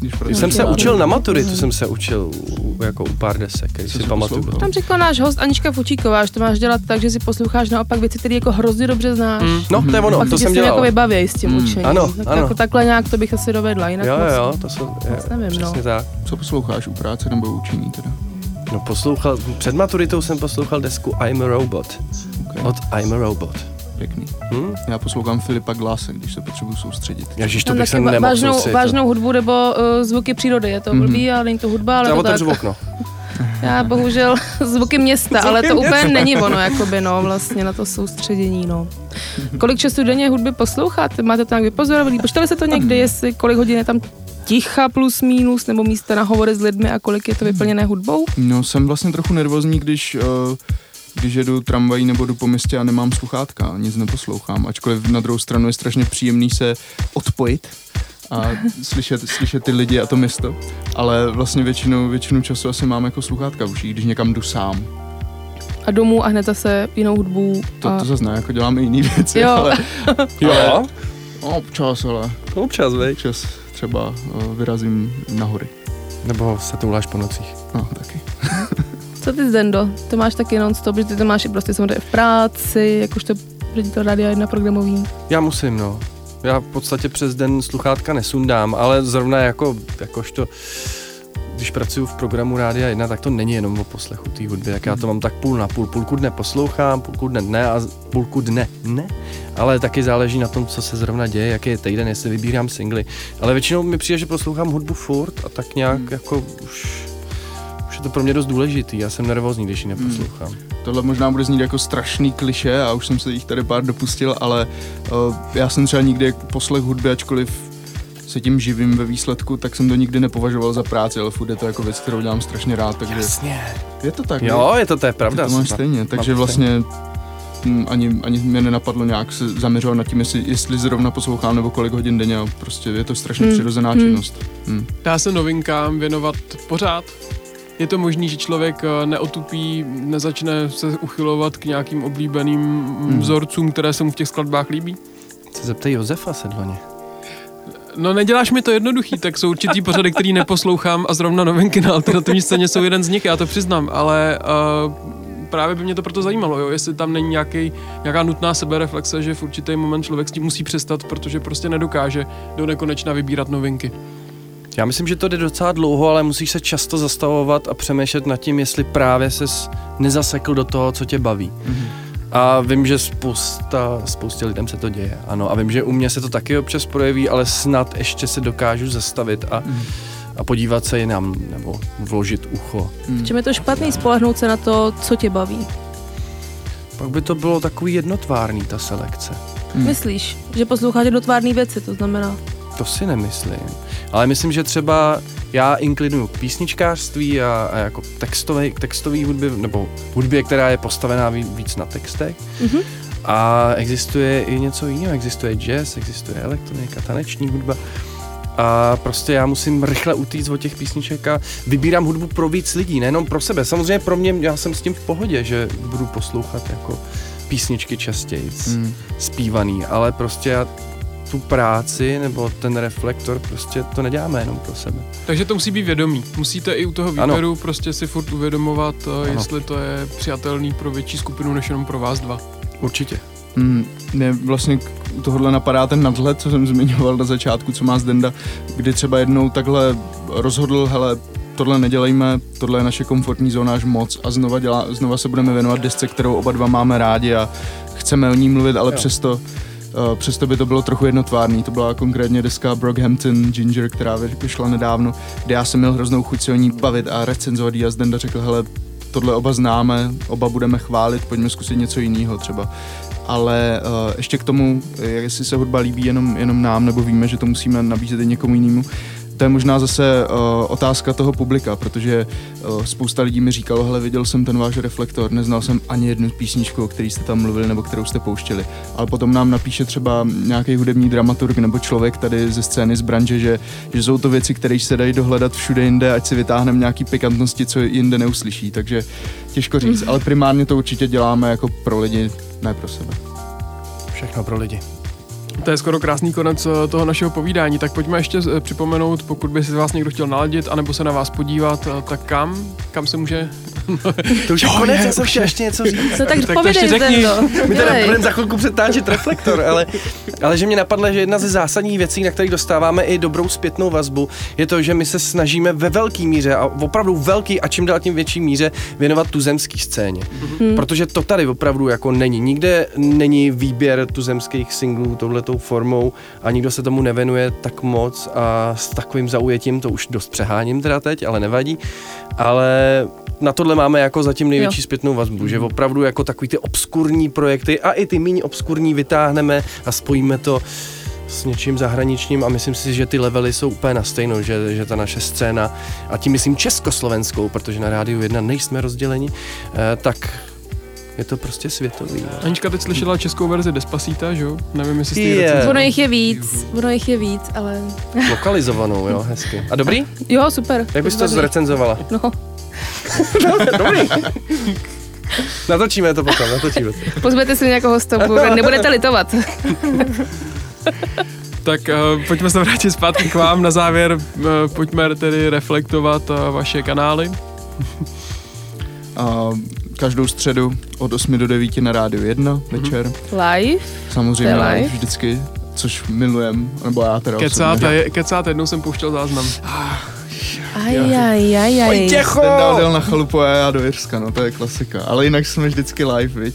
Speaker 4: Když
Speaker 5: jsem se učil na maturitu, jsem se učil u- jako u pár desek, když si pamatuju.
Speaker 4: poslouchal?
Speaker 3: Tam řekla náš host Anička Fučíková, že to máš dělat tak, že si posloucháš naopak věci, které jako hrozně dobře znáš.
Speaker 2: Mm.
Speaker 5: No, to je ono,
Speaker 3: Pak
Speaker 5: to jsem
Speaker 3: s tím jako
Speaker 5: dělal.
Speaker 3: vybavěj s tím
Speaker 4: Mm.
Speaker 3: učením.
Speaker 5: Ano,
Speaker 3: tak
Speaker 5: ano.
Speaker 3: Jako takhle nějak to bych asi dovedla, jinak
Speaker 5: Jo,
Speaker 3: moc.
Speaker 5: jo, to jsou, je,
Speaker 3: nevím, no.
Speaker 5: tak.
Speaker 4: Co posloucháš u práce nebo u učení teda?
Speaker 5: No poslouchal, před maturitou jsem poslouchal desku I'm a Robot.
Speaker 4: Okay.
Speaker 5: Od I'm a Robot.
Speaker 4: Pěkný.
Speaker 5: Hm?
Speaker 4: Já poslouchám Filipa Glase, když se potřebuji soustředit.
Speaker 5: Ježíš, to
Speaker 3: Tam
Speaker 5: bych se nemohl
Speaker 3: vážnou,
Speaker 5: soustředit.
Speaker 3: vážnou hudbu nebo uh, zvuky přírody. Je to
Speaker 4: Mhm.
Speaker 3: blbý, ale není to hudba, ale
Speaker 5: Já
Speaker 3: to tak.
Speaker 5: okno.
Speaker 3: Já bohužel [laughs] zvuky města, ale to úplně není ono, jakoby, no, vlastně na to soustředění, no. Kolik času denně hudby posloucháte? Máte to nějak vypozorovaný? Počítali se to někdy, jestli kolik hodin je tam ticha plus minus, nebo místa na hovory s lidmi a kolik je to vyplněné hudbou?
Speaker 4: No, jsem vlastně trochu nervózní, když, uh, když jedu tramvají nebo jdu po městě a nemám sluchátka, nic neposlouchám, ačkoliv na druhou stranu je strašně příjemný se odpojit a slyšet, slyšet ty lidi a to město, ale vlastně většinu, většinu času asi mám jako sluchátka v uších, když někam jdu sám.
Speaker 3: A domů a hned zase jinou hudbu.
Speaker 4: To,
Speaker 3: a...
Speaker 4: to zase ne, jako dělám i jiný věci,
Speaker 3: Jo. [laughs]
Speaker 4: ale
Speaker 5: Jo,
Speaker 4: no, občas, ale
Speaker 5: občas, vej.
Speaker 4: občas třeba uh, vyrazím na hory.
Speaker 5: Nebo se touláš po nocích.
Speaker 4: No, taky. [laughs]
Speaker 3: Co ty Zendo? To máš taky non-stop, že ty to máš i prostě samozřejmě v práci, jakožto ředitel Rádia 1 programový.
Speaker 5: Já musím, no. Já v podstatě přes den sluchátka nesundám, ale zrovna jako, jakožto, když pracuji v programu Rádia 1, tak to není jenom o poslechu té hudby, tak já to mám tak půl na půl. Půlku dne poslouchám, půlku dne ne a půlku dne ne, ale taky záleží na tom, co se zrovna děje, jaký je týden, jestli vybírám singly. Ale většinou mi přijde, že poslouchám hudbu furt a tak nějak
Speaker 4: Hmm.
Speaker 5: jako už, už je to pro mě dost důležitý. Já jsem nervózní, když ji neposlouchám.
Speaker 4: Tohle možná bude znít jako strašný kliše a už jsem se jich tady pár dopustil, ale uh, já jsem třeba nikdy poslech hudby, ačkoliv se tím živím ve výsledku, tak jsem to nikdy nepovažoval za práci, ale furt je to jako věc, kterou dělám strašně rád, takže
Speaker 5: Jasně.
Speaker 4: je to tak.
Speaker 5: Jo,
Speaker 4: ne?
Speaker 5: je to, to je pravda.
Speaker 4: Ty to máš
Speaker 5: Mám-
Speaker 4: stejně, takže vlastně mm, ani, ani mě nenapadlo nějak se zaměřovat nad tím, jestli, jestli zrovna poslouchám nebo kolik hodin denně, a prostě je to strašně
Speaker 3: Hmm,
Speaker 4: přirozená
Speaker 3: hmm.
Speaker 4: činnost. Hmm.
Speaker 2: Dá se novinkám věnovat pořád? Je to možný, že člověk eh, neotupí, nezačne se uchylovat k nějakým oblíbeným hmm. vzorcům, které se mu v těch skladbách líbí?
Speaker 5: Se zeptej Josefa Sedlaně.
Speaker 2: No neděláš mi to jednoduchý, tak jsou určitý pořady, který neposlouchám a zrovna novinky na alternativní scéně jsou jeden z nich, já to přiznám, ale uh, právě by mě to proto zajímalo, jo, jestli tam není nějaký, nějaká nutná sebereflexe, že v určitý moment člověk s tím musí přestat, protože prostě nedokáže do nekonečna vybírat novinky.
Speaker 5: Já myslím, že to jde docela dlouho, ale musíš se často zastavovat a přemýšlet nad tím, jestli právě ses nezasekl do toho, co tě baví.
Speaker 4: Mhm.
Speaker 5: A vím, že spousta, spoustě lidem se to děje, ano. A vím, že u mě se to taky občas projeví, ale snad ještě se dokážu zastavit a,
Speaker 4: Mhm.
Speaker 5: a podívat se jinam, nebo vložit ucho.
Speaker 4: Hmm.
Speaker 3: V čem je to špatný spolehnout se na to, co tě baví?
Speaker 5: Pak by to bylo takový jednotvárný, ta selekce.
Speaker 4: Hmm.
Speaker 3: Myslíš, že posloucháš jednotvárné věci, to znamená?
Speaker 5: To si nemyslím. Ale myslím, že třeba já inklinuju k písničkářství a, a jako textové, textový hudby, nebo hudbě, která je postavená ví- víc na textech.
Speaker 3: Mhm.
Speaker 5: A existuje i něco jiného. Existuje jazz, existuje elektronika, taneční hudba. A prostě já musím rychle utíct od těch písniček a vybírám hudbu pro víc lidí, nejenom pro sebe. Samozřejmě pro mě, já jsem s tím v pohodě, že budu poslouchat jako písničky častěji
Speaker 4: Hmm.
Speaker 5: zpívaný, ale prostě já tu práci nebo ten reflektor prostě to neděláme jenom pro sebe.
Speaker 2: Takže to musí být vědomí. Musíte i u toho
Speaker 5: Ano.
Speaker 2: výběru prostě si furt uvědomovat, eh, jestli to je přijatelný pro větší skupinu, než jenom pro vás dva.
Speaker 5: Určitě.
Speaker 4: Hmm, mě vlastně tohohle napadá ten nadhled, co jsem zmiňoval na začátku, co má Zdenda, kdy třeba jednou takhle rozhodl, hele, tohle nedělejme, tohle je naše komfortní zóna až moc a znova, dělá, znova se budeme věnovat desce, kterou oba dva máme rádi a chceme o ní mluvit, ale
Speaker 5: Jo.
Speaker 4: přesto, přesto by to bylo trochu jednotvárný. To byla konkrétně deska Brockhampton Ginger, která vy- vyšla nedávno, kde já jsem měl hroznou chuť se o ní bavit a recenzovat a Zdenda řekl, hele, tohle oba známe, oba budeme chválit, pojďme zkusit něco jiného třeba ale uh, ještě k tomu, eh, jestli se hudba líbí jenom, jenom nám, nebo víme, že to musíme nabízet i někomu jinému, to je možná zase uh, otázka toho publika, protože uh, spousta lidí mi říkalo, hele, viděl jsem ten váš reflektor, neznal jsem ani jednu písničku, o který jste tam mluvili nebo kterou jste pouštěli. Ale potom nám napíše třeba nějaký hudební dramaturg nebo člověk tady ze scény z branže, že, že jsou to věci, které se dají dohledat všude jinde, ať si vytáhneme nějaký pikantnosti, co jinde neuslyší. Takže těžko říct, [laughs] ale primárně to určitě děláme jako pro lidi, ne pro sebe.
Speaker 5: Všechno pro lidi.
Speaker 2: To je skoro krásný konec eh, toho našeho povídání, tak pojďme ještě eh, připomenout, pokud by si vás někdo chtěl naladit, anebo se na vás podívat, eh, tak kam? Kam se může...
Speaker 5: To už je konec, já jsem chtěl ještě něco říct.
Speaker 3: No tak,
Speaker 2: to
Speaker 3: povědej,
Speaker 2: ještě řekni.
Speaker 5: My teda budeme za chvilku přetáčet reflektor, ale, ale že mě napadlo, že jedna ze zásadních věcí, na kterých dostáváme i dobrou zpětnou vazbu, je to, že my se snažíme ve velké míře a opravdu velký a čím dál tím větší míře věnovat tuzemský scéně. Hmm. Protože to tady opravdu jako není. Nikde není výběr tuzemských singlů touhletou formou a nikdo se tomu nevenuje tak moc a s takovým zaujetím, to už dost přeháním teda teď, ale nevadí. Ale na tohle máme jako zatím největší
Speaker 3: Jo.
Speaker 5: zpětnou vazbu, že opravdu jako takový ty obskurní projekty a i ty méně obskurní vytáhneme a spojíme to s něčím zahraničním a myslím si, že ty levely jsou úplně na stejnou, že, že ta naše scéna, a tím myslím československou, protože na rádiu 1 nejsme rozděleni, eh, tak je to prostě světový. no.
Speaker 2: Anička teď slyšela českou verzi Despacita, že jo? Nevím, jestli jste recenzovala.
Speaker 3: Ono jich je víc, ono jich je víc, ale...
Speaker 5: Lokalizovanou, jo, hezky. A dobrý?
Speaker 3: Jo, super.
Speaker 5: Jak bys to
Speaker 3: Dobrý.
Speaker 5: zrecenzovala?
Speaker 3: No, [laughs]
Speaker 5: Dobrý. Natočíme to potom, natočíme to.
Speaker 3: pozvěte si nějakého hosta, bude- nebudete litovat.
Speaker 2: Tak uh, pojďme se vrátit zpátky k vám. Na závěr uh, pojďme tedy reflektovat uh, vaše kanály.
Speaker 4: A každou středu od 8 do 9 na rádiu 1 večer.
Speaker 3: Live?
Speaker 4: Samozřejmě
Speaker 3: live?
Speaker 4: live vždycky, což milujem, nebo já teda
Speaker 2: Kecát,
Speaker 4: osobně.
Speaker 2: je, kecát, jednou jsem pouštěl záznam.
Speaker 3: Aj, aj, aj, aj.
Speaker 4: Ten dál jel na chalupu a já do Jirska, no to je klasika. Ale jinak jsme vždycky live, viď?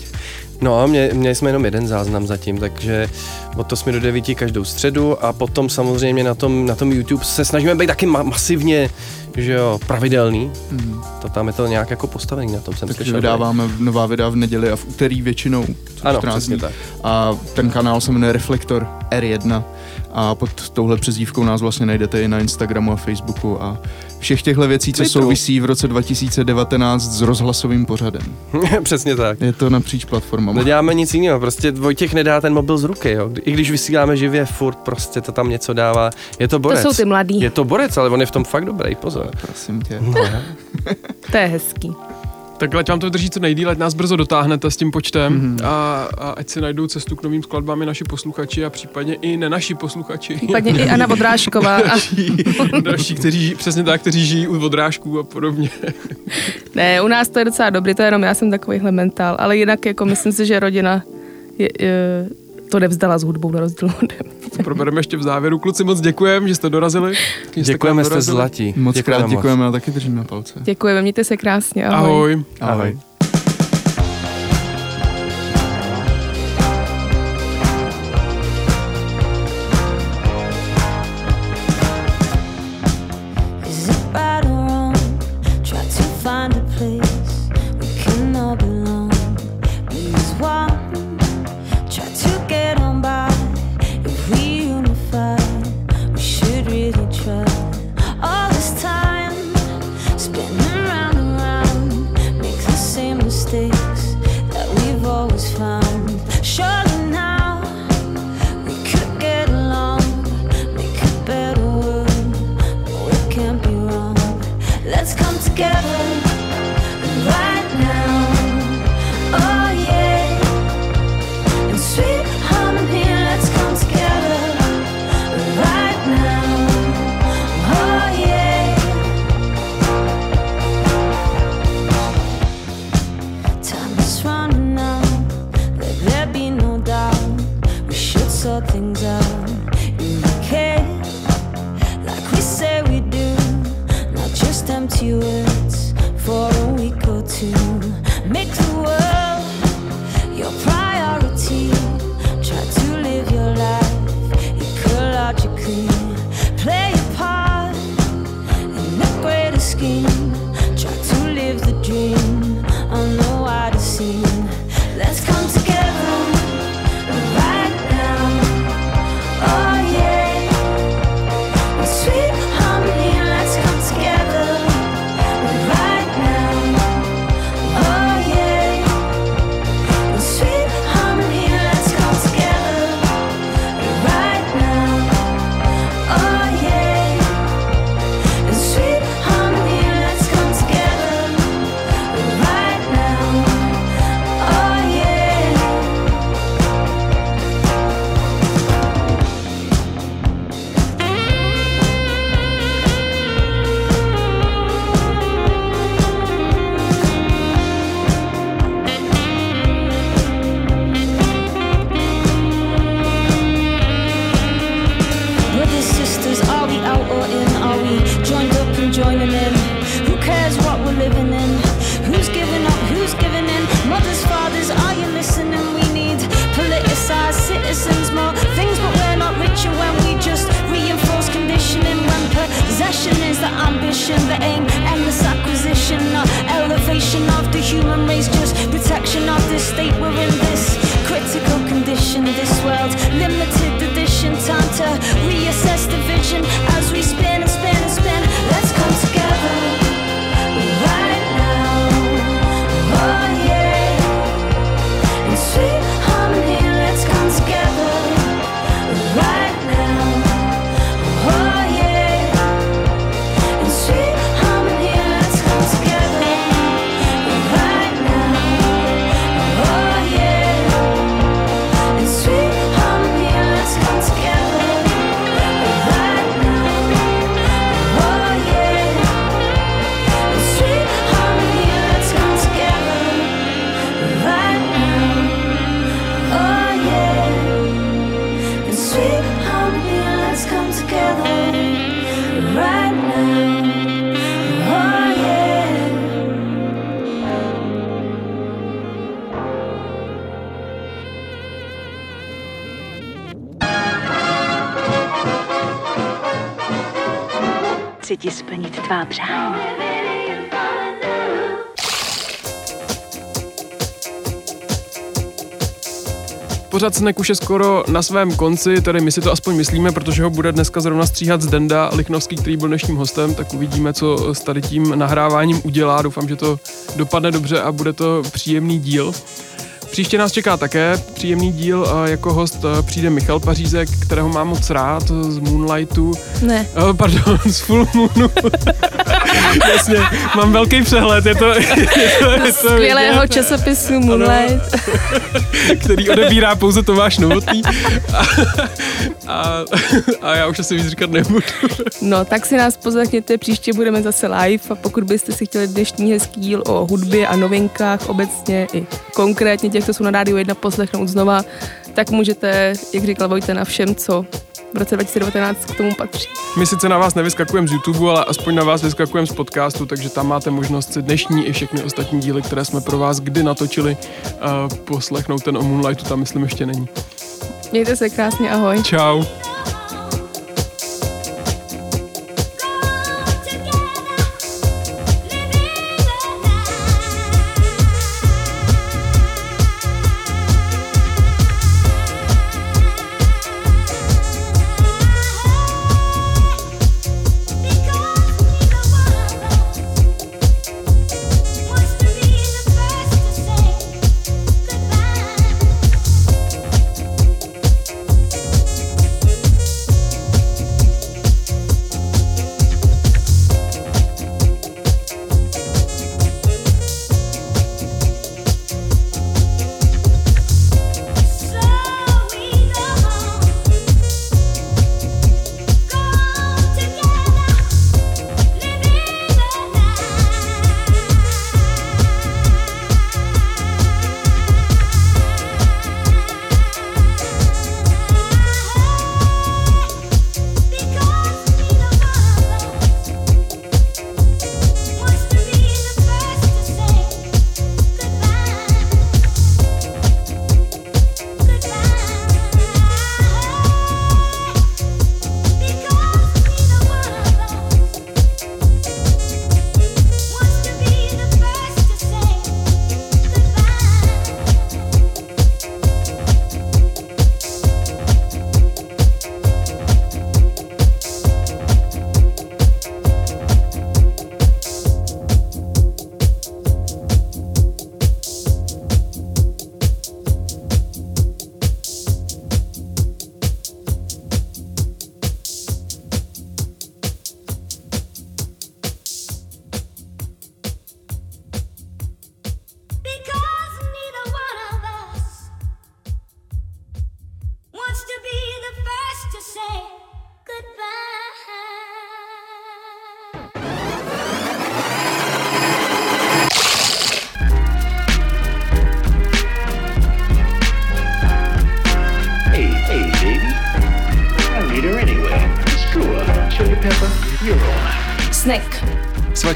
Speaker 5: No, mě, měli jsme jenom jeden záznam zatím, takže od 8 do 9 každou středu a potom samozřejmě na tom, na tom YouTube se snažíme být taky ma- masivně, že jo, pravidelný.
Speaker 4: Mm.
Speaker 5: To tam je to nějak jako postavený, na tom jsem
Speaker 4: Takže
Speaker 5: slyšel.
Speaker 4: vydáváme nová videa v neděli a v úterý většinou.
Speaker 5: Ano,
Speaker 4: 14
Speaker 5: přesně tak.
Speaker 4: A ten kanál se jmenuje Reflektor R1 a pod touhle přezdívkou nás vlastně najdete i na Instagramu a Facebooku a všech těchto věcí, co
Speaker 5: Twitteru.
Speaker 4: souvisí v roce 2019 s rozhlasovým pořadem. [laughs]
Speaker 5: přesně tak.
Speaker 4: Je to napříč platformama.
Speaker 5: Neděláme nic jiného, prostě Vojtěch nedá ten mobil z ruky, jo. I když vysíláme živě, furt prostě to tam něco dává. Je to
Speaker 3: To
Speaker 5: borec.
Speaker 3: jsou ty mladý.
Speaker 5: Je to borec, ale on je v tom fakt dobrý, pozor.
Speaker 4: Prosím tě.
Speaker 5: No, [laughs]
Speaker 3: To je hezký.
Speaker 2: Tak ať vám to drží co nejdíl, ať nás brzo dotáhnete s tím počtem
Speaker 4: Mhm.
Speaker 2: mm-hmm. a, a ať si najdou cestu k novým skladbám i naši posluchači a případně i nenaši posluchači.
Speaker 3: Případně i Anna Vodrážková. A, [laughs]
Speaker 2: Další, kteří žijí, přesně tak, kteří žijí u odrážků a podobně. [laughs]
Speaker 3: ne, u nás to je docela dobrý, to je jenom já jsem takovýhle mentál, ale jinak jako myslím si, že rodina je, je, to nevzdala s hudbou na rozdíl ode mě.
Speaker 2: To probereme ještě v závěru. Kluci, moc děkujeme, že jste dorazili. že jste
Speaker 5: Děkujeme, jste
Speaker 2: dorazili.
Speaker 5: zlatí.
Speaker 4: Moc krát
Speaker 5: moc.
Speaker 4: děkujeme a taky držíme palce.
Speaker 3: Děkujeme, mějte se krásně, ahoj.
Speaker 2: Ahoj.
Speaker 5: Ahoj.
Speaker 7: Oh the ambition, the aim, endless acquisition, not elevation of the human race, just protection of this state. We're in this critical condition, this world, limited edition. Time to reassess the vision as we spin and spin and spin. Let's come
Speaker 8: Chci ti splnit tvá přání.
Speaker 2: Pořád Snek už je skoro na svém konci, tedy my si to aspoň myslíme, protože ho bude dneska zrovna stříhat Zdenda Lichnovský, který byl dnešním hostem, tak uvidíme, co s tady tím nahráváním udělá. Doufám, že to dopadne dobře a bude to příjemný díl. Příště nás čeká také příjemný díl. a Jako host eh, přijde Michal Pařízek, kterého mám moc rád z Moonlightu.
Speaker 3: Ne.
Speaker 2: Eh, Pardon, z Full Moonu. [laughs] Jasně, mám velký přehled, je to, je to, je to
Speaker 3: Skvělého
Speaker 2: vidět
Speaker 3: časopisu Moonlight. [laughs]
Speaker 2: který odebírá pouze Tomáš Novotný. A, a, a já už asi víc říkat nebudu.
Speaker 3: No, tak si nás poslechněte, příště budeme zase live a pokud byste si chtěli dnešní hezký díl o hudbě a novinkách obecně i konkrétně těch, co jsou na Rádiu 1 poslechnout znova, tak můžete, jak říkal Vojta, na všem, co v roce 2019 k tomu patří.
Speaker 2: My sice na vás nevyskakujeme z YouTube, ale aspoň na vás vyskakujeme z podcastu, takže tam máte možnost si dnešní i všechny ostatní díly, které jsme pro vás kdy natočili, uh, poslechnout. Ten o Moonlightu tam myslím ještě není.
Speaker 3: Mějte se krásně, ahoj.
Speaker 2: Čau.